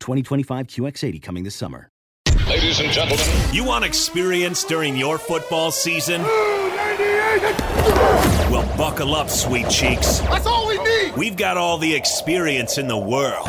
2025 QX80 coming this summer. Ladies and gentlemen, you want experience during your football season? Well, buckle up, sweet cheeks. That's all we need. We've got all the experience in the world.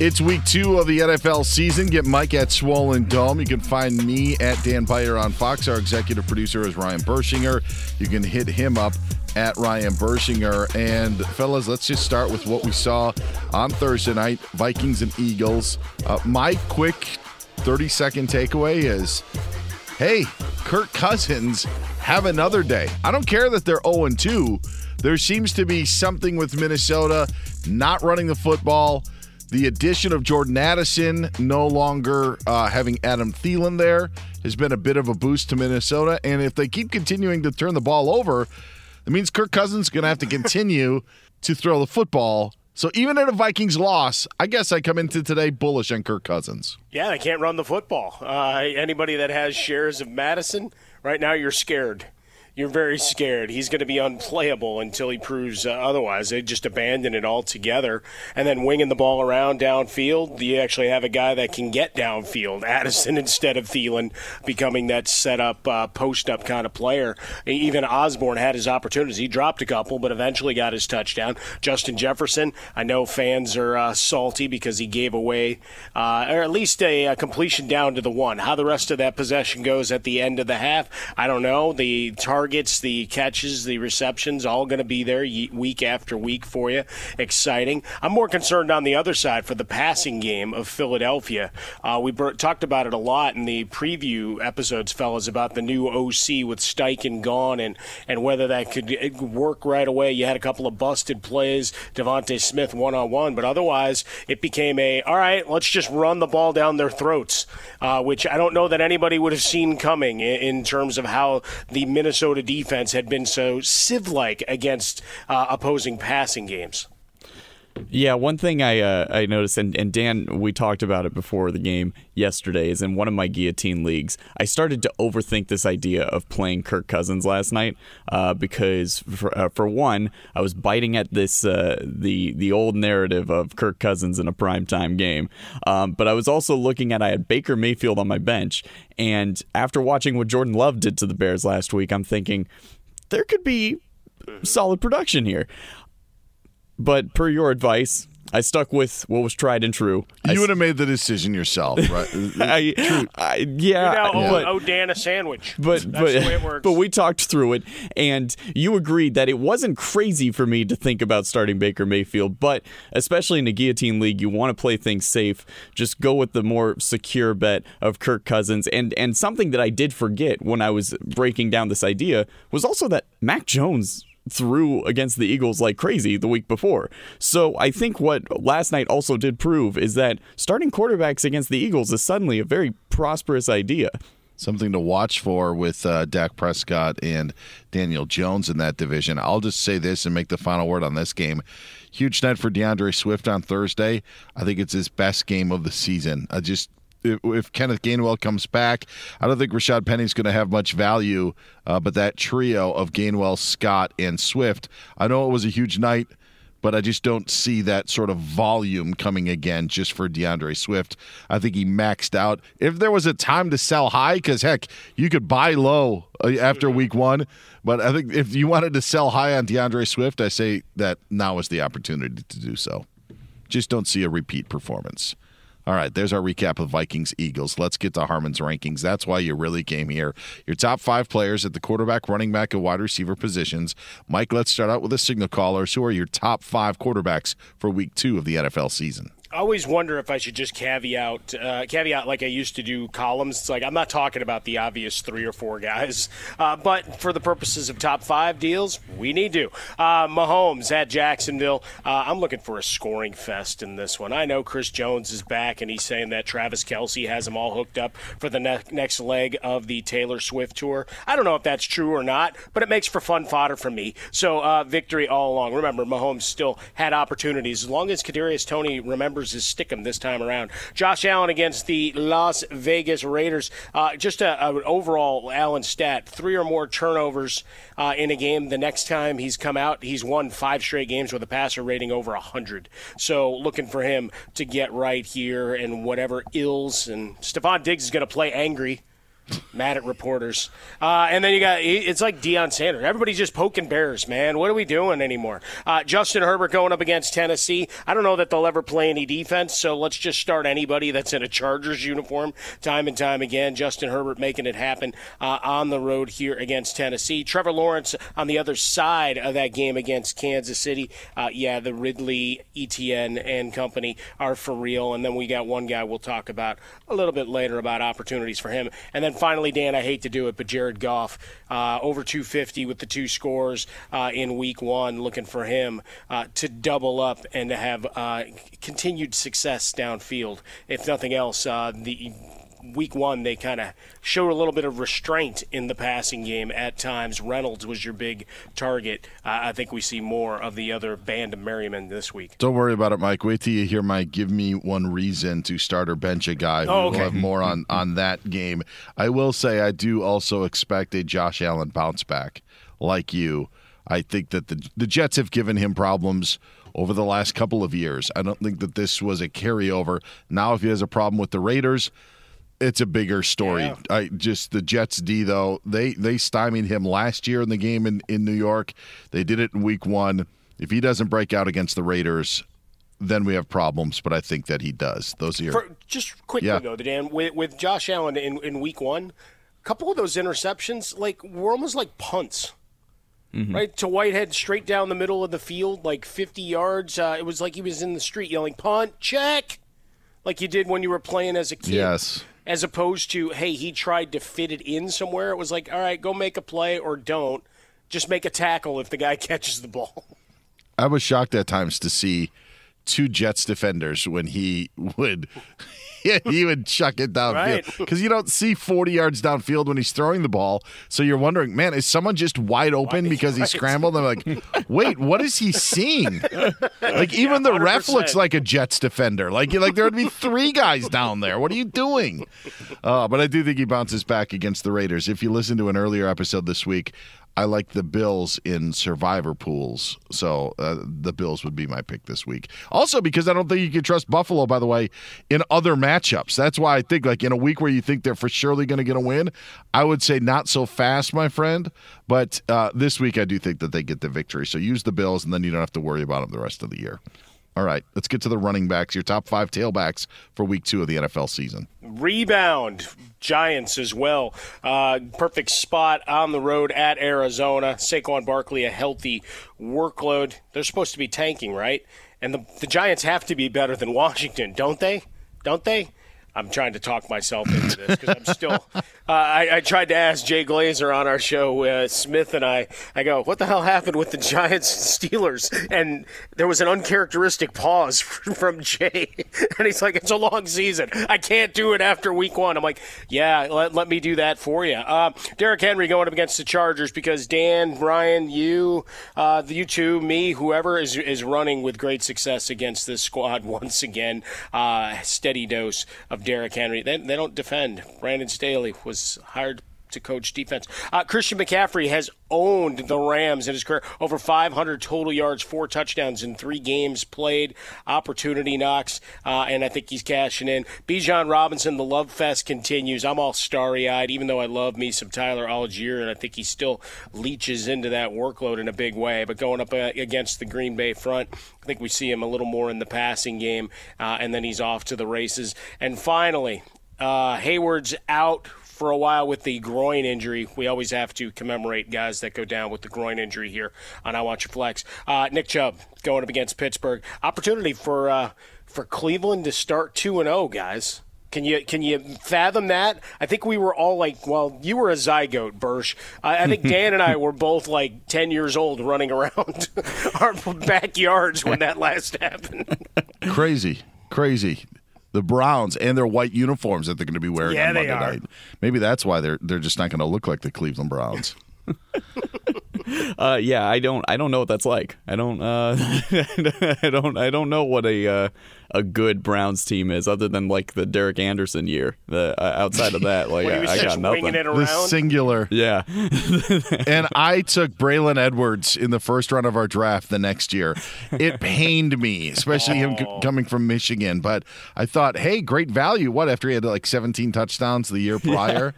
It's week two of the NFL season. Get Mike at Swollen Dome. You can find me at Dan Beyer on Fox. Our executive producer is Ryan Burschinger. You can hit him up at Ryan Burschinger. And fellas, let's just start with what we saw on Thursday night Vikings and Eagles. Uh, my quick 30 second takeaway is hey, Kirk Cousins, have another day. I don't care that they're 0 2. There seems to be something with Minnesota not running the football. The addition of Jordan Addison, no longer uh, having Adam Thielen there, has been a bit of a boost to Minnesota. And if they keep continuing to turn the ball over, it means Kirk Cousins is going to have to continue to throw the football. So even at a Vikings loss, I guess I come into today bullish on Kirk Cousins. Yeah, they can't run the football. Uh, anybody that has shares of Mattison, right now you're scared you're very scared. He's going to be unplayable until he proves uh, otherwise. They just abandon it altogether. And then winging the ball around downfield, you actually have a guy that can get downfield. Addison instead of Thielen becoming that setup, uh, post up kind of player. Even Osborn had his opportunities. He dropped a couple, but eventually got his touchdown. Justin Jefferson, I know fans are uh, salty because he gave away, uh, or at least a, a completion down to the one. How the rest of that possession goes at the end of the half, I don't know. The target targets, the catches, the receptions, all going to be there week after week for you. Exciting. I'm more concerned on the other side for the passing game of Philadelphia. Uh, we talked about it a lot in the preview episodes, fellas, about the new OC with Steichen gone and, and whether that could uh, work right away. You had a couple of busted plays, DeVonta Smith one on one, but otherwise it became a all right. Let's just run the ball down their throats, uh, which I don't know that anybody would have seen coming in, in terms of how the Minnesota Minnesota defense had been so sieve-like against uh, opposing passing games. Yeah, one thing I uh, I noticed, and, and Dan, we talked about it before the game yesterday, is in one of my guillotine leagues, I started to overthink this idea of playing Kirk Cousins last night uh, because, for, uh, for one, I was biting at this uh, the the old narrative of Kirk Cousins in a primetime game, um, but I was also looking at I had Baker Mayfield on my bench, and after watching what Jordan Love did to the Bears last week, I'm thinking there could be solid production here. But per your advice, I stuck with what was tried and true. You would have made the decision yourself, right? I, I, yeah, now, oh, but, oh, Dan, a sandwich. But That's but, the way it works. but we talked through it, and you agreed that it wasn't crazy for me to think about starting Baker Mayfield. But especially in a guillotine league, you want to play things safe. Just go with the more secure bet of Kirk Cousins. And and something that I did forget when I was breaking down this idea was also that Mac Jones threw against the Eagles like crazy the week before. So I think what last night also did prove is that starting quarterbacks against the Eagles is suddenly a very prosperous idea. Something to watch for with uh, Dak Prescott and Daniel Jones in that division. I'll just say this and make the final word on this game. Huge night for D'Andre Swift on Thursday. I think it's his best game of the season. I just if, if Kenneth Gainwell comes back, I don't think Rashaad Penny's going to have much value. Uh, but that trio of Gainwell, Scott, and Swift, I know it was a huge night, but I just don't see that sort of volume coming again just for D'Andre Swift. I think he maxed out. If there was a time to sell high, because heck, you could buy low uh, after week one, but I think if you wanted to sell high on D'Andre Swift, I say that now is the opportunity to do so. Just don't see a repeat performance. All right, there's our recap of Vikings Eagles. Let's get to Harmon's rankings. That's why you really came here. Your top five players at the quarterback, running back, and wide receiver positions. Mike, let's start out with the signal callers. Who are your top five quarterbacks for week two of the NFL season? I always wonder if I should just caveat uh, caveat like I used to do columns. It's like I'm not talking about the obvious three or four guys, uh, but for the purposes of top five deals, we need to. Uh, Mahomes at Jacksonville. Uh, I'm looking for a scoring fest in this one. I know Chris Jones is back, and he's saying that Travis Kelce has him all hooked up for the ne- next leg of the Taylor Swift tour. I don't know if that's true or not, but it makes for fun fodder for me. So uh, victory all along. Remember, Mahomes still had opportunities as long as Kadarius Toney remembers his stickum this time around. Josh Allen against the Las Vegas Raiders. Uh, just a, a, an overall Allen stat: three or more turnovers uh, in a game. The next time he's come out, he's won five straight games with a passer rating over hundred. So looking for him to get right here and whatever ills. And Stefon Diggs is going to play angry mad at reporters. Uh, and then you got it's like Deion Sanders. Everybody's just poking bears, man. What are we doing anymore? Uh, Justin Herbert going up against Tennessee. I don't know that they'll ever play any defense, so let's just start anybody that's in a Chargers uniform time and time again. Justin Herbert making it happen uh, on the road here against Tennessee. Trevor Lawrence on the other side of that game against Kansas City. Uh, yeah, the Ridley, Etienne, and company are for real. And then we got one guy we'll talk about a little bit later about opportunities for him. And then finally, Dan, I hate to do it, but Jared Goff uh, over 250 with the two scores uh, in week one, looking for him uh, to double up and to have uh, continued success downfield. If nothing else, uh, the week one, they kind of showed a little bit of restraint in the passing game at times. Reynolds was your big target. Uh, I think we see more of the other band of Merriman this week. Don't worry about it, Mike. Wait till you hear my give me one reason to start or bench a guy. Oh, okay. We'll have more on, on that game. I will say I do also expect a Josh Allen bounce back like you. I think that the the Jets have given him problems over the last couple of years. I don't think that this was a carryover. Now, if he has a problem with the Raiders, it's a bigger story. Yeah. I just the Jets D though they they stymied him last year in the game in in New York. They did it in Week One. If he doesn't break out against the Raiders, then we have problems. But I think that he does. Those are your, For, just quickly Yeah. though, Dan, with, with Josh Allen in, in week one, a couple of those interceptions, like were almost like punts. Right to Whitehead, straight down the middle of the field, like 50 yards. Uh, it was like he was in the street yelling "punt, check," like you did when you were playing as a kid. yes. As opposed to, hey, he tried to fit it in somewhere. It was like, all right, go make a play or don't. Just make a tackle if the guy catches the ball. I was shocked at times to see two Jets defenders when he would. He would chuck it downfield Right. because you don't see 40 yards downfield when he's throwing the ball. So you're wondering, man, is someone just wide open because he Right. scrambled? I'm like, wait, what is he seeing? Like even the ref looks like a Jets defender. Like like there would be three guys down there. What are you doing? Uh, but I do think he bounces back against the Raiders. If you listen to an earlier episode this week, I like the Bills in survivor pools. So uh, the Bills would be my pick this week. Also because I don't think you can trust Buffalo, by the way, in other matchups. That's why I think like in a week where you think they're for surely going to get a win, I would say not so fast, my friend. But uh, this week I do think that they get the victory. So use the Bills, and then you don't have to worry about them the rest of the year. All right, let's get to the running backs, your top five tailbacks for week two of the NFL season. Rebound, Giants as well. Uh, perfect spot on the road at Arizona. Saquon Barkley, a healthy workload. They're supposed to be tanking, right? And the, the Giants have to be better than Washington, don't they? Don't they? I'm trying to talk myself into this because I'm still. Uh, I, I tried to ask Jay Glazer on our show, uh, Smith and I. I go, "What the hell happened with the Giants and Steelers?" And there was an uncharacteristic pause from Jay, and he's like, "It's a long season. I can't do it after Week One." I'm like, "Yeah, let, let me do that for you." Uh, Derrick Henry going up against the Chargers because Dan, Brian, you, uh, you two, me, whoever is is running with great success against this squad once again. Uh, steady dose of Derrick Henry. They, they don't defend. Brandon Staley was hired to coach defense. Uh, Christian McCaffrey has owned the Rams in his career. Over 500 total yards, four touchdowns in three games played. Opportunity knocks, uh, and I think he's cashing in. Bijan Robinson, the love fest continues. I'm all starry eyed, even though I love me some Tyler Allgeier, and I think he still leeches into that workload in a big way. But going up uh, against the Green Bay front, I think we see him a little more in the passing game, uh, and then he's off to the races. And finally, uh, Heyward's out for a while with the groin injury. We always have to commemorate guys that go down with the groin injury here on I Want Your Flex. Uh, Nick Chubb going up against Pittsburgh. Opportunity for uh, for Cleveland to start two and zero, guys. Can you can you fathom that? I think we were all like, well, you were a zygote, Bursch. I, I think Dan and I were both like ten years old, running around our backyards when that last happened. Crazy, crazy. The Browns and their white uniforms that they're going to be wearing Yeah, on Monday night. Maybe that's why they're they're just not going to look like the Cleveland Browns. Uh, yeah, I don't. I don't know what that's like. I don't. Uh, I don't. I don't know what a uh, a good Browns team is, other than like the Derek Anderson year. The uh, outside of that, like When I, I got nothing. winging it The singular. Yeah, and I took Braylon Edwards in the first round of our draft the next year. It pained me, especially him c- coming from Michigan. But I thought, hey, great value. What after he had like 17 touchdowns the year prior?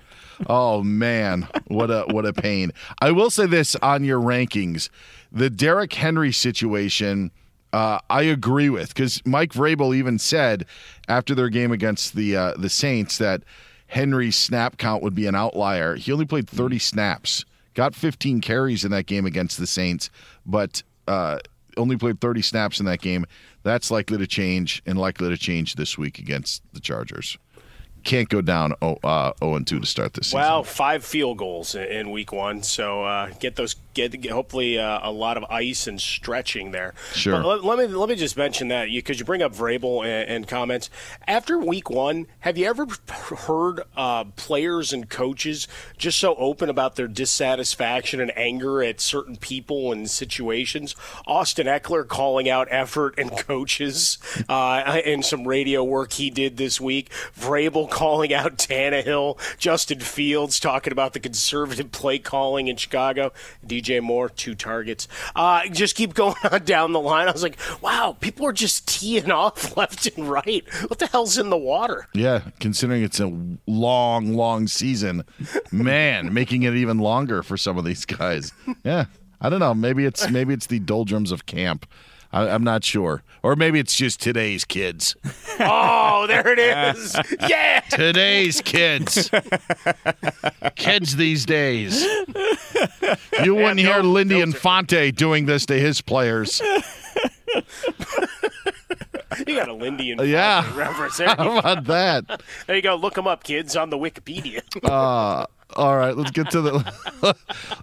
Oh man, what a what a pain. I will say this on your rankings, the Derrick Henry situation. Uh, I agree with because Mike Vrabel even said after their game against the uh, the Saints that Henry's snap count would be an outlier. He only played 30 snaps, got 15 carries in that game against the Saints, but uh, only played 30 snaps in that game. That's likely to change and likely to change this week against the Chargers. Can't go down 0 uh, 0 and 2 to start this season. Well, five field goals in- in week one, so uh, get those. Get, get hopefully uh, a lot of ice and stretching there. Sure. But let, let me let me just mention that because you, bring up Vrabel and, and comments after week one. Have you ever heard uh, players and coaches just so open about their dissatisfaction and anger at certain people and situations? Austin Ekeler calling out effort and coaches uh, in some radio work he did this week. Vrabel calling out Tannehill. Justin Fields talking about the conservative play calling in Chicago. DJ Moore, two targets. Uh, just keep going on down the line. I was like, wow, people are just teeing off left and right. What the hell's in the water? Yeah, considering it's a long, long season, man, making it even longer for some of these guys. Yeah, I don't know. Maybe it's maybe it's the doldrums of camp. I, I'm not sure, or maybe it's just today's kids. Oh, there it is. Yeah. Today's kids, kids these days. You wouldn't no hear Lindy filter. Infante doing this to his players. You got a Lindy and Yeah. reference there. How about that? There you go. Look them up, kids, on the Wikipedia. Uh, All right, let's get to the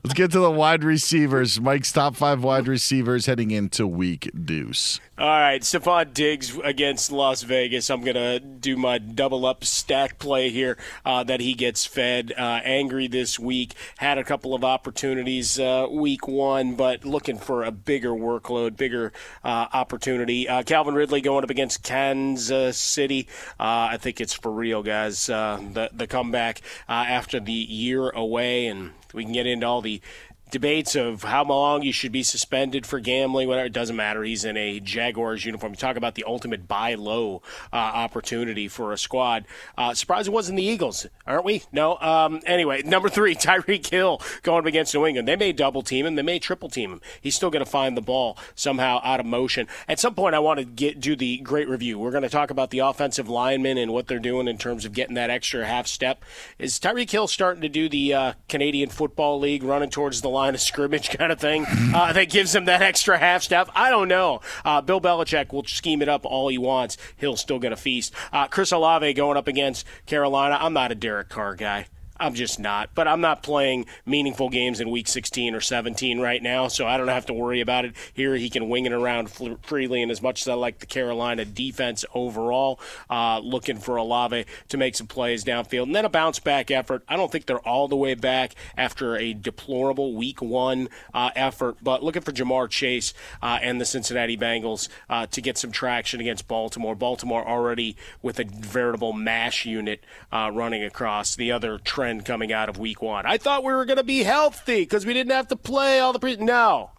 let's get to the wide receivers. Mike's top five wide receivers heading into week deuce. All right, Stefon Diggs against Las Vegas. I'm to do my double up stack play here uh, that he gets fed. Uh, angry this week. Had a couple of opportunities uh, week one, but looking for a bigger workload, bigger uh, opportunity. Uh, Calvin Ridley going up against Kansas City. Uh, I think it's for real, guys. the, the comeback after the year away, and we can get into all the debates of how long you should be suspended for gambling, whatever. It doesn't matter. He's in a Jaguars uniform. You talk about the ultimate buy low uh, opportunity for a squad. Uh, surprised it wasn't the Eagles, aren't we? No. Um, anyway, number three, Tyreek Hill going up against New England. They may double team him. They may triple team him. He's still going to find the ball somehow out of motion. At some point, I want to get do the great review. We're going to talk about the offensive linemen and what they're doing in terms of getting that extra half step. Is Tyreek Hill starting to do the uh, Canadian Football League, running towards the line of scrimmage kind of thing uh, that gives him that extra half step. I don't know. Uh, Bill Belichick will scheme it up all he wants. He'll still get a feast. Uh, Chris Olave going up against Carolina. I'm not a Derek Carr guy. I'm just not. But I'm not playing meaningful games in week 16 or 17 right now, so I don't have to worry about it. Here he can wing it around freely, and as much as I like the Carolina defense overall, uh, looking for Olave to make some plays downfield. And then a bounce back effort. I don't think they're all the way back after a deplorable week one uh, effort, but looking for Ja'Marr Chase uh, and the Cincinnati Bengals uh, to get some traction against Baltimore. Baltimore already with a veritable mash unit uh, running across the other trend trend coming out of week one. I thought we were going to be healthy because we didn't have to play all the pre. No.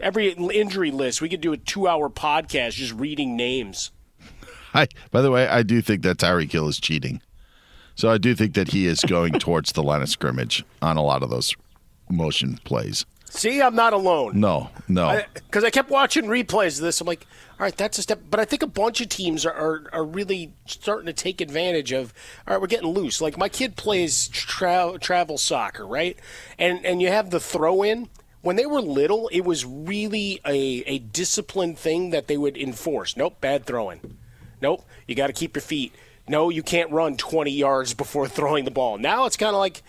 Every injury list, we could do a two hour podcast just reading names. I, by the way, I do think that Tyreek Hill is cheating. So I do think that he is going towards the line of scrimmage on a lot of those motion plays. See, I'm not alone. No, no. Because I, I, kept watching replays of this. I'm like, all right, that's a step. But I think a bunch of teams are, are, are really starting to take advantage of, all right, we're getting loose. Like my kid plays tra- travel soccer, right? And, and you have the throw in. When they were little, it was really a, a disciplined thing that they would enforce. Nope, bad throwing. Nope, you got to keep your feet. No, you can't run 20 yards before throwing the ball. Now it's kind of like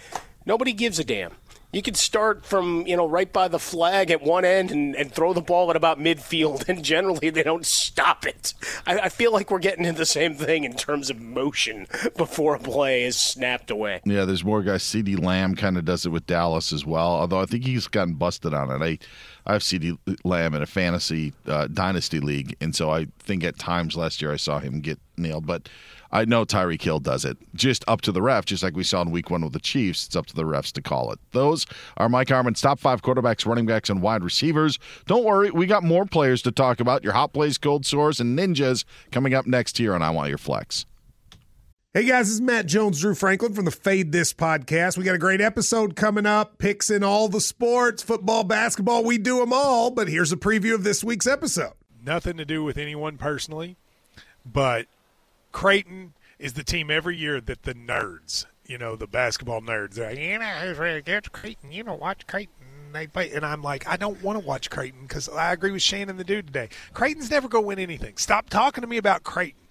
nobody gives a damn you could start from you know right by the flag at one end and, and throw the ball at about midfield and generally they don't stop it I, I, feel like we're getting into the same thing in terms of motion before a play is snapped away yeah there's more guys CeeDee Lamb kind of does it with Dallas as well although I think he's gotten busted on it I I have CeeDee Lamb in a fantasy uh, dynasty league and so I think at times last year I saw him get nailed but I know Tyreek Hill does it. Just up to the ref, just like we saw in week one with the Chiefs. It's up to the refs to call it. Those are Mike Harmon's top five quarterbacks, running backs, and wide receivers. Don't worry, we got more players to talk about. Your hot plays, cold sores, and ninjas coming up next here on I Want Your Flex. Hey guys, this is Matt Jones, Drew Franklin from the Fade This podcast. We got a great episode coming up, picks in all the sports, football, basketball, we do them all. But here's a preview of this week's episode. Nothing to do with anyone personally, but Creighton is the team every year that the nerds, you know, the basketball nerds, they're like, you know, against Creighton? You know, watch Creighton. They play, and I'm like, I don't want to watch Creighton because I agree with Shannon the dude today. Creighton's never going to win anything. Stop talking to me about Creighton.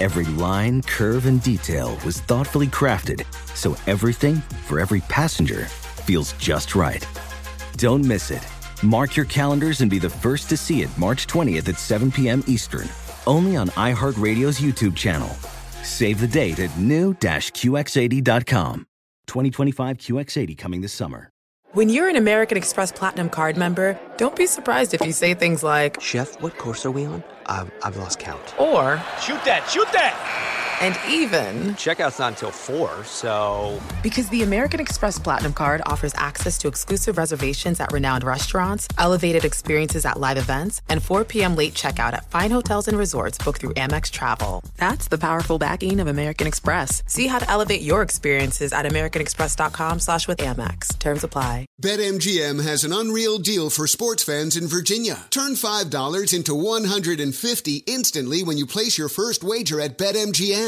Every line, curve, and detail was thoughtfully crafted so everything for every passenger feels just right. Don't miss it. Mark your calendars and be the first to see it March 20th at 7 p.m. Eastern, only on iHeartRadio's YouTube channel. Save the date at new-QX80.com. 2025 QX80 coming this summer. When you're an American Express Platinum card member, don't be surprised if you say things like, Chef, what course are we on? I've, I've lost count. or, Shoot that, shoot that! And even, Checkout's not until 4, so. because the American Express Platinum Card offers access to exclusive reservations at renowned restaurants, elevated experiences at live events, and 4 p.m. late checkout at fine hotels and resorts booked through Amex Travel. That's the powerful backing of American Express. See how to elevate your experiences at americanexpress.com slash with Amex. Terms apply. BetMGM has an unreal deal for sports fans in Virginia. Turn $5 into 150 instantly when you place your first wager at BetMGM.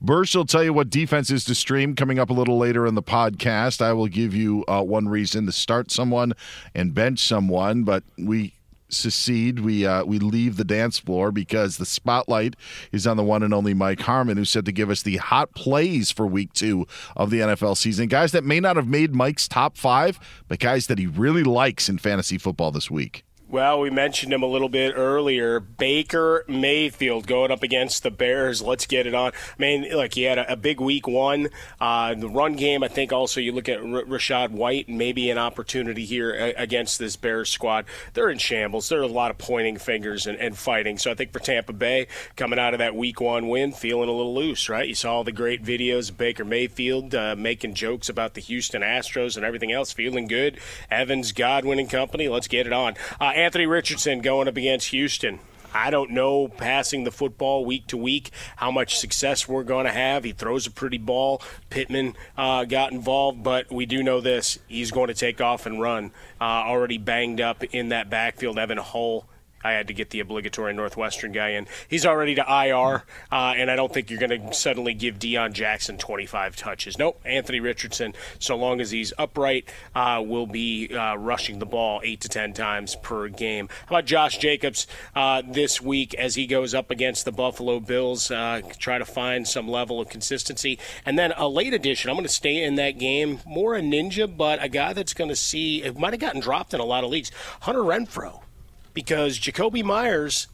Bursch will tell you what defenses to stream coming up a little later in the podcast. I will give you uh, one reason to start someone and bench someone, but we secede. We uh, we leave the dance floor because the spotlight is on the one and only Mike Harmon, who's said to give us the hot plays for Week Two of the NFL season. Guys that may not have made Mike's top five, but guys that he really likes in fantasy football this week. Well, we mentioned him a little bit earlier. Baker Mayfield going up against the Bears. Let's get it on. I mean, look, he had a, a big week one. Uh, the run game, I think also you look at R- Rachaad White, maybe an opportunity here a- against this Bears squad. They're in shambles. There are a lot of pointing fingers and, and fighting. So I think for Tampa Bay, coming out of that week one win, feeling a little loose, right? You saw all the great videos of Baker Mayfield uh, making jokes about the Houston Astros and everything else, feeling good. Evans, Godwin, and company. Let's get it on. Uh, Anthony Richardson going up against Houston. I don't know passing the football week to week how much success we're going to have. He throws a pretty ball. Pittman uh, got involved, but we do know this: he's going to take off and run. Uh, already banged up in that backfield. Evan Hull. I had to get the obligatory Northwestern guy in. He's already to IR, uh, and I don't think you're going to suddenly give Deon Jackson 25 touches. Nope, Anthony Richardson, so long as he's upright, uh, will be uh, rushing the ball eight to ten times per game. How about Josh Jacobs uh, this week as he goes up against the Buffalo Bills? Uh, try to find some level of consistency, and then a late addition. I'm going to stay in that game, more a ninja, but a guy that's going to see. It might have gotten dropped in a lot of leagues. Hunter Renfrow because Jakobi Meyers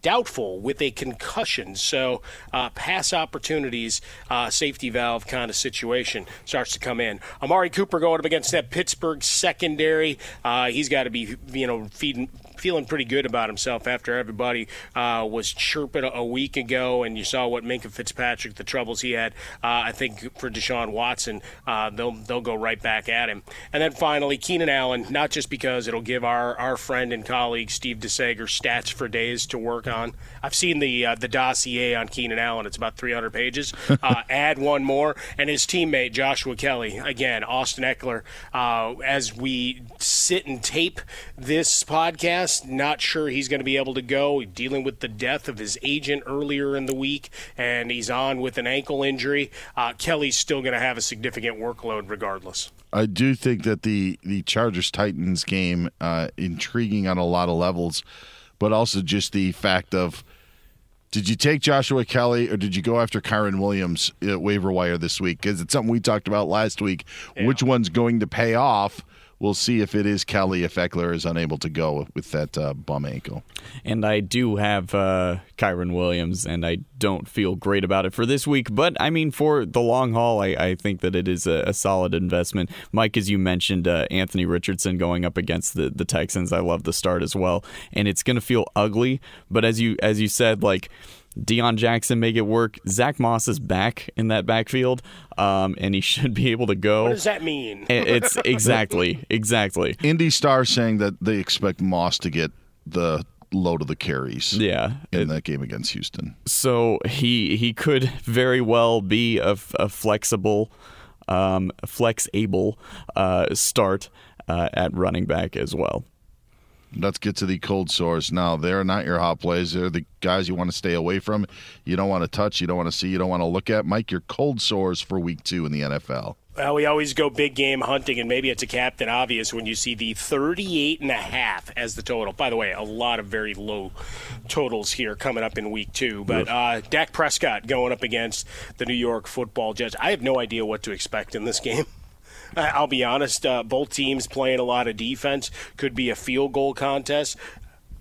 doubtful with a concussion. So, uh, pass opportunities, uh, safety valve kind of situation starts to come in. Amari Cooper going up against that Pittsburgh secondary. Uh, he's got to be, you know, feeding. Feeling pretty good about himself after everybody uh, was chirping a week ago, and you saw what Minkah Fitzpatrick, the troubles he had. Uh, I think for Deshaun Watson, uh, they'll they'll go right back at him. And then finally, Keenan Allen, not just because it'll give our, our friend and colleague Steve DeSager stats for days to work on. I've seen the uh, the dossier on Keenan Allen. It's about 300 pages. Uh, add one more, and his teammate Joshua Kelly again, Austin Ekeler. Uh, as we sit and tape this podcast, not sure he's going to be able to go. Dealing with the death of his agent earlier in the week, and he's on with an ankle injury. Uh, Kelly's still going to have a significant workload regardless. I do think that the the Chargers Titans game uh, intriguing on a lot of levels, but also just the fact of did you take Joshua Kelly or did you go after Kyren Williams at waiver wire this week? Because it's something we talked about last week. Which one's going to pay off we'll see if it is Kelly if Ekeler is unable to go with that uh, bum ankle. And I do have uh, Kyren Williams, and I don't feel great about it for this week. But I mean, for the long haul, I, I think that it is a, a, solid investment. Mike, as you mentioned, uh, Anthony Richardson going up against the, the Texans, I love the start as well. And it's going to feel ugly, but as you as you said, like Deon Jackson make it work. Zack Moss is back in that backfield, um, and he should be able to go. What does that mean? it's exactly, exactly. Indy Star saying that they expect Moss to get the load of the carries. Yeah, in that game against Houston. So he he could very well be a, a flexible, um, flex able uh, start uh, at running back as well. Let's get to the cold sores now. They're not your hot plays. They're the guys you want to stay away from. You don't want to touch. You don't want to see. You don't want to look at. Mike, your cold sores for week two in the NFL. Well, we always go big game hunting, and maybe it's a captain obvious when you see the 38 and a half as the total. By the way, a lot of very low totals here coming up in week two. But uh, Dak Prescott going up against the New York football Jets. I have no idea what to expect in this game. I'll be honest, uh, both teams playing a lot of defense. Could be a field goal contest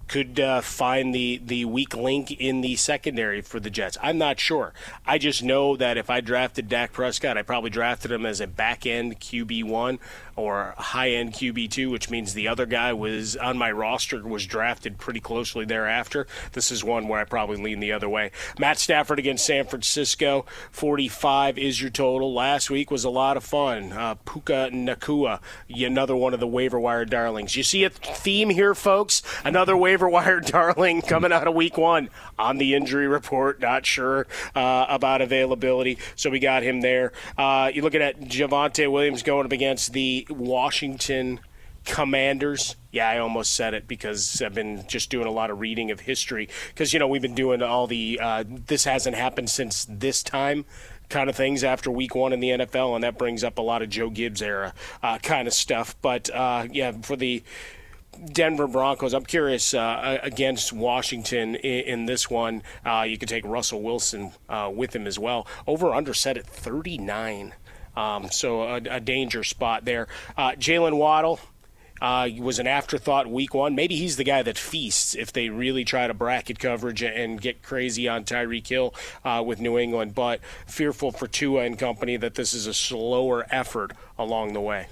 could uh, find the, the weak link in the secondary for the Jets. I'm not sure. I just know that if I drafted Dak Prescott, I probably drafted him as a back end QB1 or high end QB2, which means the other guy was on my roster, was drafted pretty closely thereafter. This is one where I probably lean the other way. Matt Stafford against San Francisco, 45 is your total. Last week was a lot of fun. Uh, Puka Nacua, another one of the waiver wire darlings. You see a theme here, folks? Another waiver wire darling coming out of week one on the injury report. Not sure uh, about availability, so we got him there. Uh, you're looking at Javonte Williams going up against the Washington Commanders. Yeah, I almost said it because I've been just doing a lot of reading of history. Because, you know, we've been doing all the uh, this hasn't happened since this time kind of things after week one in the NFL, and that brings up a lot of Joe Gibbs era uh, kind of stuff. But, uh, yeah, for the. Denver Broncos. I'm curious uh, against Washington in, in this one. Uh, you could take Russell Wilson uh, with him as well. Over under set at 39. Um, so a, a, danger spot there. Uh, Jalen Waddle. Uh, was an afterthought week one. Maybe he's the guy that feasts if they really try to bracket coverage and get crazy on Tyreek Hill uh, with New England. But fearful for Tua and company that this is a slower effort along the way.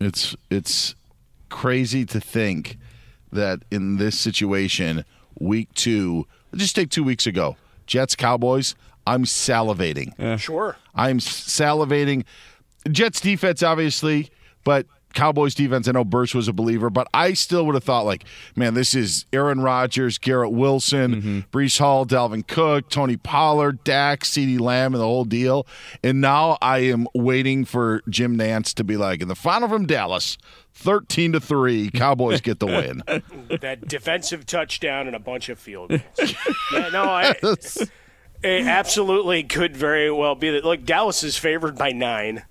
It's it's crazy to think that in this situation, week two, just take two weeks ago, Jets Cowboys. I'm salivating. Yeah. Sure. I'm salivating. Jets defense, obviously, but Cowboys defense. I know Bursch was a believer, but I still would have thought, like, man, this is Aaron Rodgers, Garrett Wilson, mm-hmm. Breece Hall, Dalvin Cook, Tony Pollard, Dak, CeeDee Lamb, and the whole deal. And now I am waiting for Jim Nantz to be like, in the final from Dallas, 13 to 3 cowboys get the win that defensive touchdown and a bunch of field goals yeah, no I, it absolutely could very well be that look dallas is favored by nine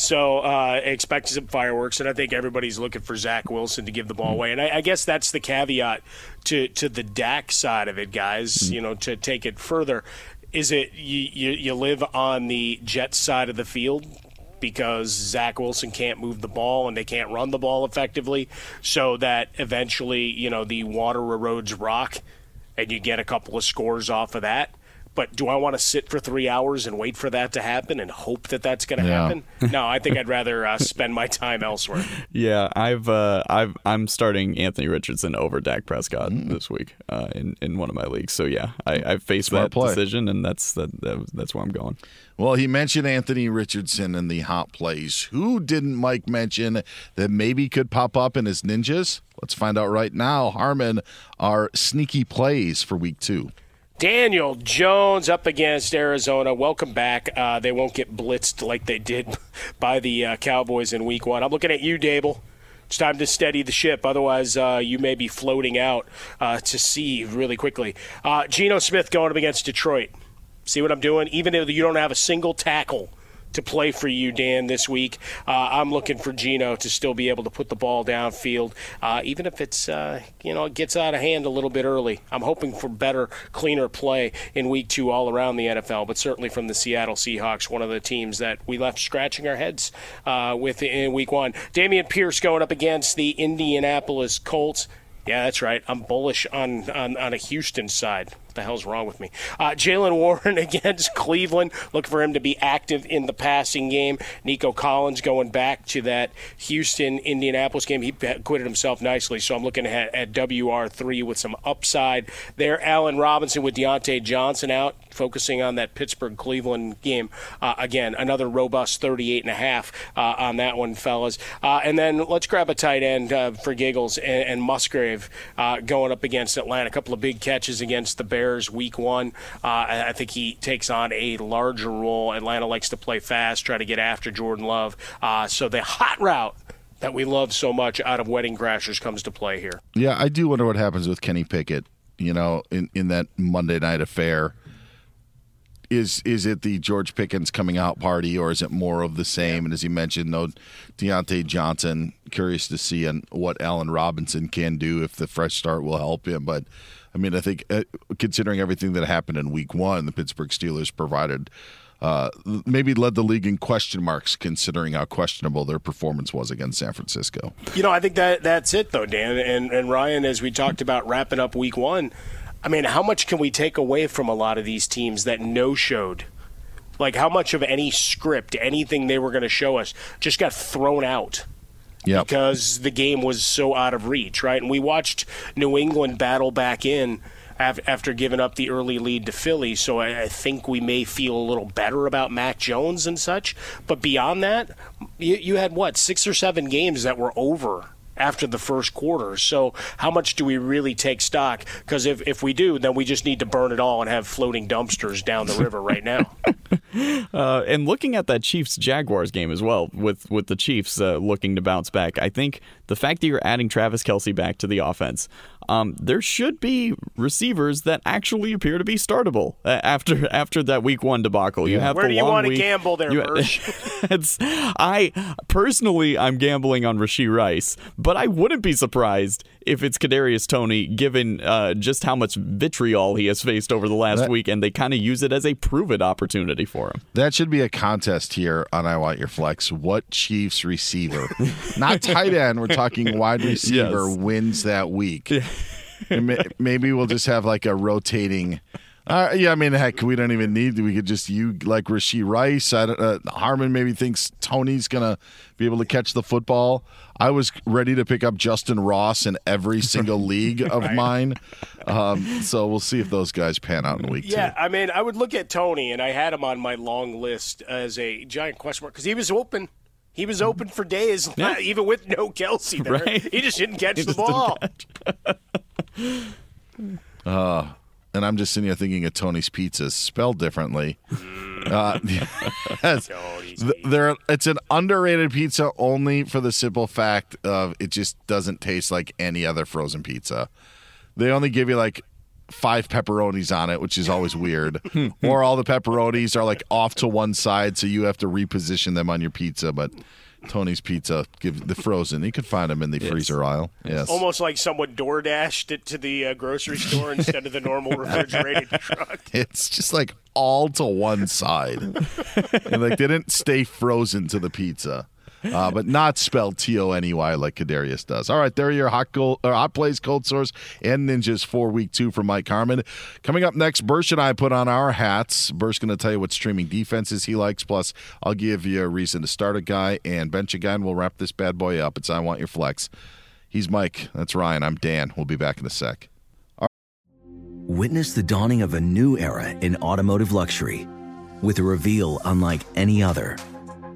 so uh, expect some fireworks, and I think everybody's looking for Zach Wilson to give the ball away. And I, I guess that's the caveat to to the Dak side of it, guys. Mm-hmm. You know, to take it further, is it you, you, you live on the Jets side of the field? because Zach Wilson can't move the ball and they can't run the ball effectively, so that eventually, you know, the water erodes rock and you get a couple of scores off of that. But do I want to sit for three hours and wait for that to happen and hope that that's going to yeah. happen? No, I think I'd rather uh, spend my time elsewhere. Yeah, I've uh, I've I'm starting Anthony Richardson over Dak Prescott mm. this week uh, in in one of my leagues. So yeah, I, I faced Smart that play. decision, and that's that, that that's where I'm going. Well, he mentioned Anthony Richardson in the hot plays. Who didn't Mike mention that maybe could pop up in his ninjas? Let's find out right now. Harmon, our sneaky plays for week two. Daniel Jones up against Arizona. Welcome back. Uh, they won't get blitzed like they did by the uh, Cowboys in Week One. I'm looking at you, Daboll. It's time to steady the ship. Otherwise, uh, you may be floating out uh, to sea really quickly. Uh, Geno Smith going up against Detroit. See what I'm doing? Even if you don't have a single tackle to play for you, Dan, this week. Uh, I'm looking for Geno to still be able to put the ball downfield, uh, even if it's uh, you know it gets out of hand a little bit early. I'm hoping for better, cleaner play in week two all around the NFL, but certainly from the Seattle Seahawks, one of the teams that we left scratching our heads uh, with in week one. Dameon Pierce going up against the Indianapolis Colts. Yeah, that's right. I'm bullish on, on, on a Houston side. The hell's wrong with me? Uh, Jaylen Warren against Cleveland. Look for him to be active in the passing game. Nico Collins going back to that Houston Indianapolis game. He acquitted himself nicely, so I'm looking at, at WR3 with some upside there. Allen Robinson with Diontae Johnson out, focusing on that Pittsburgh Cleveland game. Uh, again, another robust 38 and a half uh, on that one, fellas. Uh, and then let's grab a tight end uh, for giggles and, and Musgrave uh, going up against Atlanta. A couple of big catches against the Bears. Week one. Uh, I think he takes on a larger role. Atlanta likes to play fast, try to get after Jordan Love. So the hot route that we love so much out of Wedding Crashers comes to play here. Yeah, I do wonder what happens with Kenny Pickett, you know, in, in that Monday night affair. Is is it the George Pickens coming out party, or is it more of the same? And as you mentioned, no Diontae Johnson. Curious to see and what Allen Robinson can do if the fresh start will help him. But I mean, I think uh, considering everything that happened in Week One, the Pittsburgh Steelers provided uh, maybe led the league in question marks, considering how questionable their performance was against San Francisco. You know, I think that that's it, though, Dan and and Ryan. As we talked about wrapping up Week One, I mean, how much can we take away from a lot of these teams that no showed? Like, how much of any script, anything they were going to show us, just got thrown out? Yep. because the game was so out of reach, right? And we watched New England battle back in after giving up the early lead to Philly. So I, think we may feel a little better about Mac Jones and such. But beyond that, you, you had what six or seven games that were over after the first quarter. So how much do we really take stock? Because if, if we do, then we just need to burn it all and have floating dumpsters down the river right now. uh, and looking at that Chiefs Jaguars game as well, with with the Chiefs uh, looking to bounce back, I think the fact that you're adding Travis Kelce back to the offense, um, there should be receivers that actually appear to be startable uh, after after that Week One debacle. You have where do you want to gamble there, You- I personally I'm gambling on Rashee Rice, but I wouldn't be surprised if it's Kadarius Toney, given uh, just how much vitriol he has faced over the last That- week, and they kind of use it as a prove it opportunity for him. That should be a contest here on I Want Your Flex. What Chiefs receiver, not tight end, we're talking wide receiver, Yes. wins that week? Ma- maybe we'll just have like a rotating. Uh, yeah, I mean, heck, we don't even need. We could just you like Rashee Rice. I don't, uh, Harmon maybe thinks Toney's gonna be able to catch the football. I was ready to pick up Justyn Ross in every single league of Right. mine. Um, so we'll see if those guys pan out in week two. Yeah, I mean, I would look at Toney, and I had him on my long list as a giant question mark because he was open. He was open for days, Yeah. even with no Kelce there. Right. He just didn't catch He the didn't ball. Uh, and I'm just sitting here thinking of Tony's Pizzas spelled differently. Uh, yes. Th- they're, it's an underrated pizza only for the simple fact of it just doesn't taste like any other frozen pizza. They only give you like five pepperonis on it, which is always weird. or all the pepperonis are like off to one side, so you have to reposition them on your pizza. But Tony's Pizza, give the frozen. You can find them in the freezer aisle. Yes. Almost like someone door dashed it to the uh, grocery store instead of the normal refrigerated truck. It's just like all to one side. and like they didn't stay frozen to the pizza. Uh, but not spelled T O N E Y like Kadarius does. All right, there are your hot or hot plays, cold sores, and ninjas for week two from Mike Harmon. Coming up next, Bursch and I put on our hats. Bursch going to tell you what streaming defenses he likes. Plus, I'll give you a reason to start a guy and bench a guy, and we'll wrap this bad boy up. It's I want your flex. He's Mike. That's Ryan. I'm Dan. We'll be back in a sec. Witness the dawning of a new era in automotive luxury with a reveal unlike any other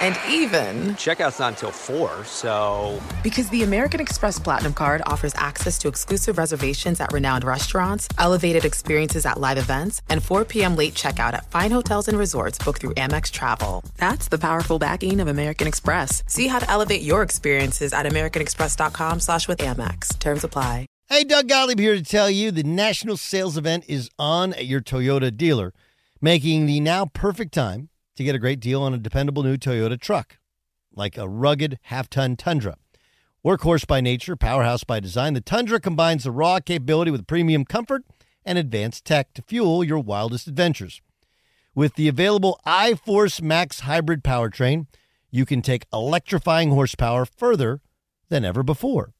And even, Checkout's not until 4, so. because the American Express Platinum card offers access to exclusive reservations at renowned restaurants, elevated experiences at live events, and 4 p.m. late checkout at fine hotels and resorts booked through Amex Travel. That's the powerful backing of American Express. See how to elevate your experiences at americanexpress.com slash with Amex. Terms apply. Hey, Doug Gottlieb here to tell you the national sales event is on at your Toyota dealer, making the now perfect time to get a great deal on a dependable new Toyota truck, like a rugged half ton Tundra. Workhorse by nature, powerhouse by design, the Tundra combines the raw capability with premium comfort and advanced tech to fuel your wildest adventures. With the available iForce Max hybrid powertrain, you can take electrifying horsepower further than ever before.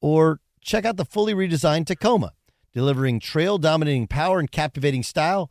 Or check out the fully redesigned Tacoma, delivering trail dominating power and captivating style.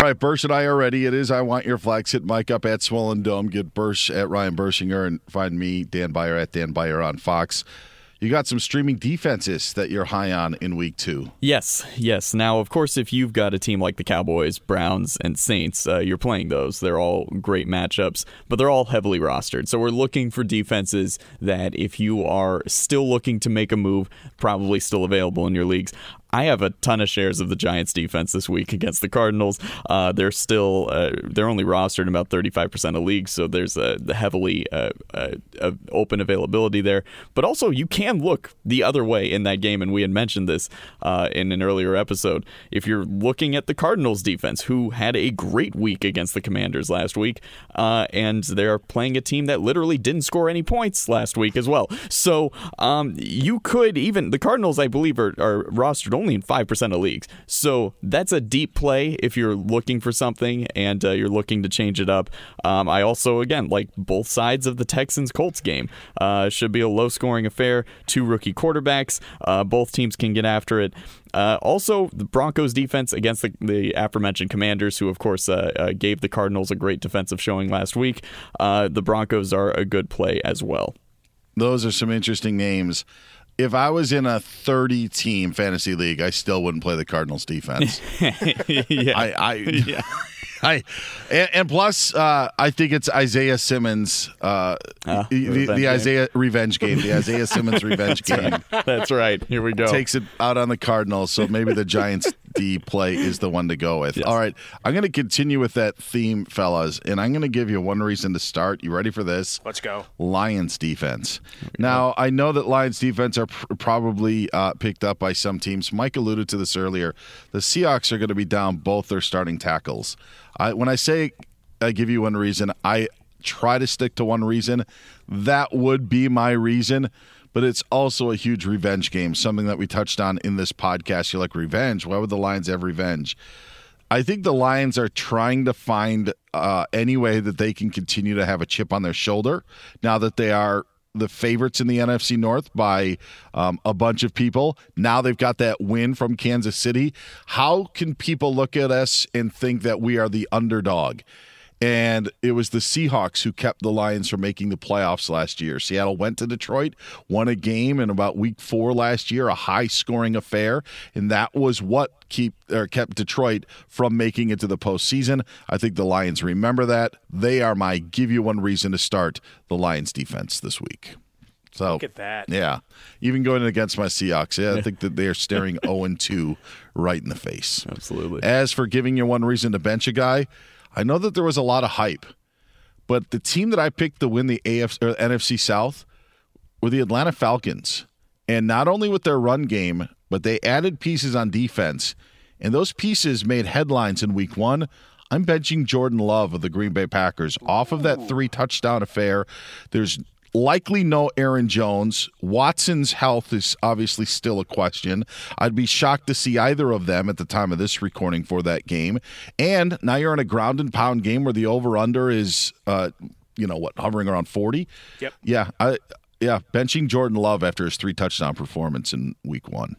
All right, Bursch and I are ready. It is I Want Your Flex. Hit Mike up at Swollen Dome. Get Bursch at Ryan Burschinger and find me, Dan Beyer, at Dan Beyer on Fox. You got some streaming defenses that you're high on in week two. Yes, yes. Now, of course, if you've got a team like the Cowboys, Browns, and Saints, uh, you're playing those. They're all great matchups, but they're all heavily rostered. So we're looking for defenses that, if you are still looking to make a move, probably still available in your leagues. I have a ton of shares of the Giants defense this week against the Cardinals. Uh, they're still uh, they're only rostered in about 35% of leagues, so there's a heavily uh, uh, open availability there. But also, you can look the other way in that game, and we had mentioned this uh, in an earlier episode. If you're looking at the Cardinals defense, who had a great week against the Commanders last week, uh, and they're playing a team that literally didn't score any points last week as well. So um, you could even the Cardinals, I believe, are, are rostered only in 5% of leagues. So that's a deep play if you're looking for something and uh, you're looking to change it up. Um, I also, again, like both sides of the Texans Colts game. Uh, should be a low scoring affair. Two rookie quarterbacks. Uh, both teams can get after it. Uh, also, the Broncos defense against the, the aforementioned Commanders, who of course uh, uh, gave the Cardinals a great defensive showing last week. Uh, the Broncos are a good play as well. Those are some interesting names. If I was in a 30 team fantasy league, I still wouldn't play the Cardinals defense. yeah. I, I, Yeah. I, and, and plus, uh, I think it's Isaiah Simmons, uh, Ah, the, the. Isaiah revenge game, the Isaiah Simmons revenge game. That's right. Here we go. Takes it out on the Cardinals, so maybe the Giants D play is the one to go with. All right, I'm going to continue with that theme, fellas, and I'm going to give you one reason to start. You ready for this? Let's go. Lions defense. Now, I know that Lions defense are pr- probably uh, picked up by some teams. Mike alluded to this earlier. The Seahawks are going to be down both their starting tackles. I, when I say I give you one reason, I try to stick to one reason. That would be my reason. But it's also a huge revenge game, something that we touched on in this podcast. You're like, revenge? Why would the Lions have revenge? I think the Lions are trying to find uh, any way that they can continue to have a chip on their shoulder now that they are the favorites in the NFC North by um, a bunch of people. Now they've got that win from Kansas City. How can people look at us and think that we are the underdog? And it was the Seahawks who kept the Lions from making the playoffs last year. Seattle went to Detroit, won a game in about week four last year, a high scoring affair. And that was what keep or kept Detroit from making it to the postseason. I think the Lions remember that. They are my give you one reason to start the Lions defense this week. So Look at that. Yeah. Even going against my Seahawks, yeah, I think that they're staring 0 and 2 right in the face. Absolutely. As for giving you one reason to bench a guy, I know that there was a lot of hype, but the team that I picked to win the AFC or NFC South were the Atlanta Falcons. And not only with their run game, but they added pieces on defense. And those pieces made headlines in week one. I'm benching Jordan Love of the Green Bay Packers off of that three touchdown affair. There's likely no Aaron Jones. Watson's health is obviously still a question. I'd be shocked to see either of them at the time of this recording for that game. And now you're in a ground and pound game where the over under is, uh, you know what, hovering around 40. Yep. Yeah. I, yeah. Benching Jordan Love after his three touchdown performance in week one.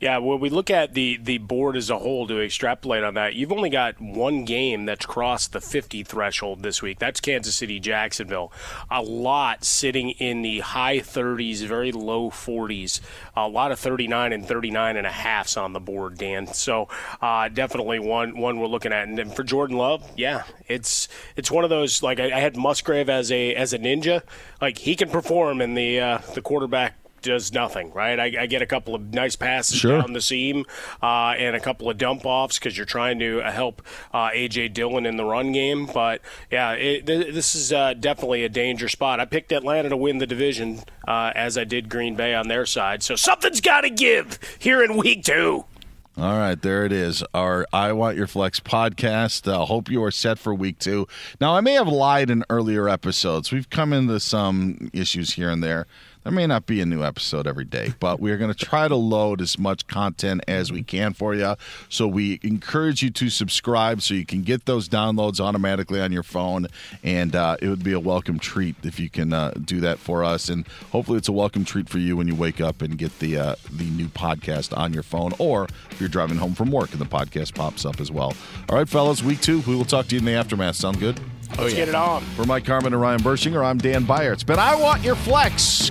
Yeah, when we look at the, the board as a whole to extrapolate on that, you've only got one game that's crossed the 50 threshold this week. That's Kansas City Jacksonville. A lot sitting in the high 30s, very low 40s. A lot of 39 and 39 and a halfs on the board, Dan. So uh, definitely one one we're looking at. And then for Jordan Love, yeah, it's it's one of those like I, I had Musgrave as a as a ninja. Like he can perform, in the uh, the quarterback does nothing, right? I, I, get a couple of nice passes Sure. down the seam uh, and a couple of dump offs because you're trying to uh, help uh, AJ Dillon in the run game. But yeah, it, th- this is uh, definitely a danger spot. I picked Atlanta to win the division uh, as I did Green Bay on their side. So something's got to give here in week two. All right, there it is. Our I Want Your Flex podcast. Uh, hope you are set for week two. Now, I may have lied in earlier episodes. We've come into some issues here and there. There may not be a new episode every day, but we are going to try to load as much content as we can for you. So we encourage you to subscribe so you can get those downloads automatically on your phone. And uh, it would be a welcome treat if you can uh, do that for us. And hopefully, it's a welcome treat for you when you wake up and get the uh, the new podcast on your phone, or if you're driving home from work and the podcast pops up as well. All right, fellas, week two. We will talk to you in the aftermath. Sound good? Let's get it on. For Mike Harmon and Ryan Burschinger, I'm Dan Beyer. It's been I Want Your Flex.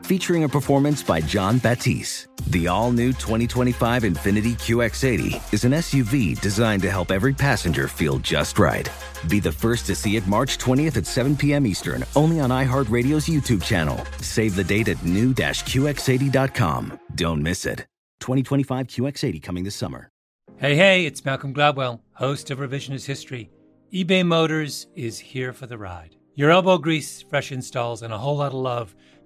featuring a performance by John Batiste. The all new 2025 Infiniti QX80 is an SUV designed to help every passenger feel just right. Be the first to see it March 20th at 7 p.m. Eastern, only on iHeartRadio's YouTube channel. Save the date at new-QX80.com. Don't miss it. 2025 QX80 coming this summer. Hey, hey, it's Malcolm Gladwell, host of Revisionist History. eBay Motors is here for the ride. Your elbow grease, fresh installs, and a whole lot of love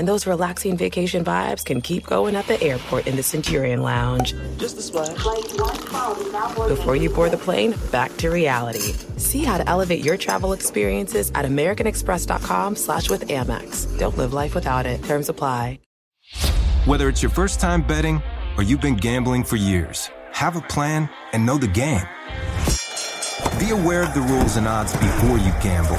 And those relaxing vacation vibes can keep going at the airport in the Centurion Lounge. Just a splash. Before you board the plane, back to reality. See how to elevate your travel experiences at americanexpress.com slash with Amex. Don't live life without it. Terms apply. Whether it's your first time betting or you've been gambling for years, have a plan and know the game. Be aware of the rules and odds before you gamble.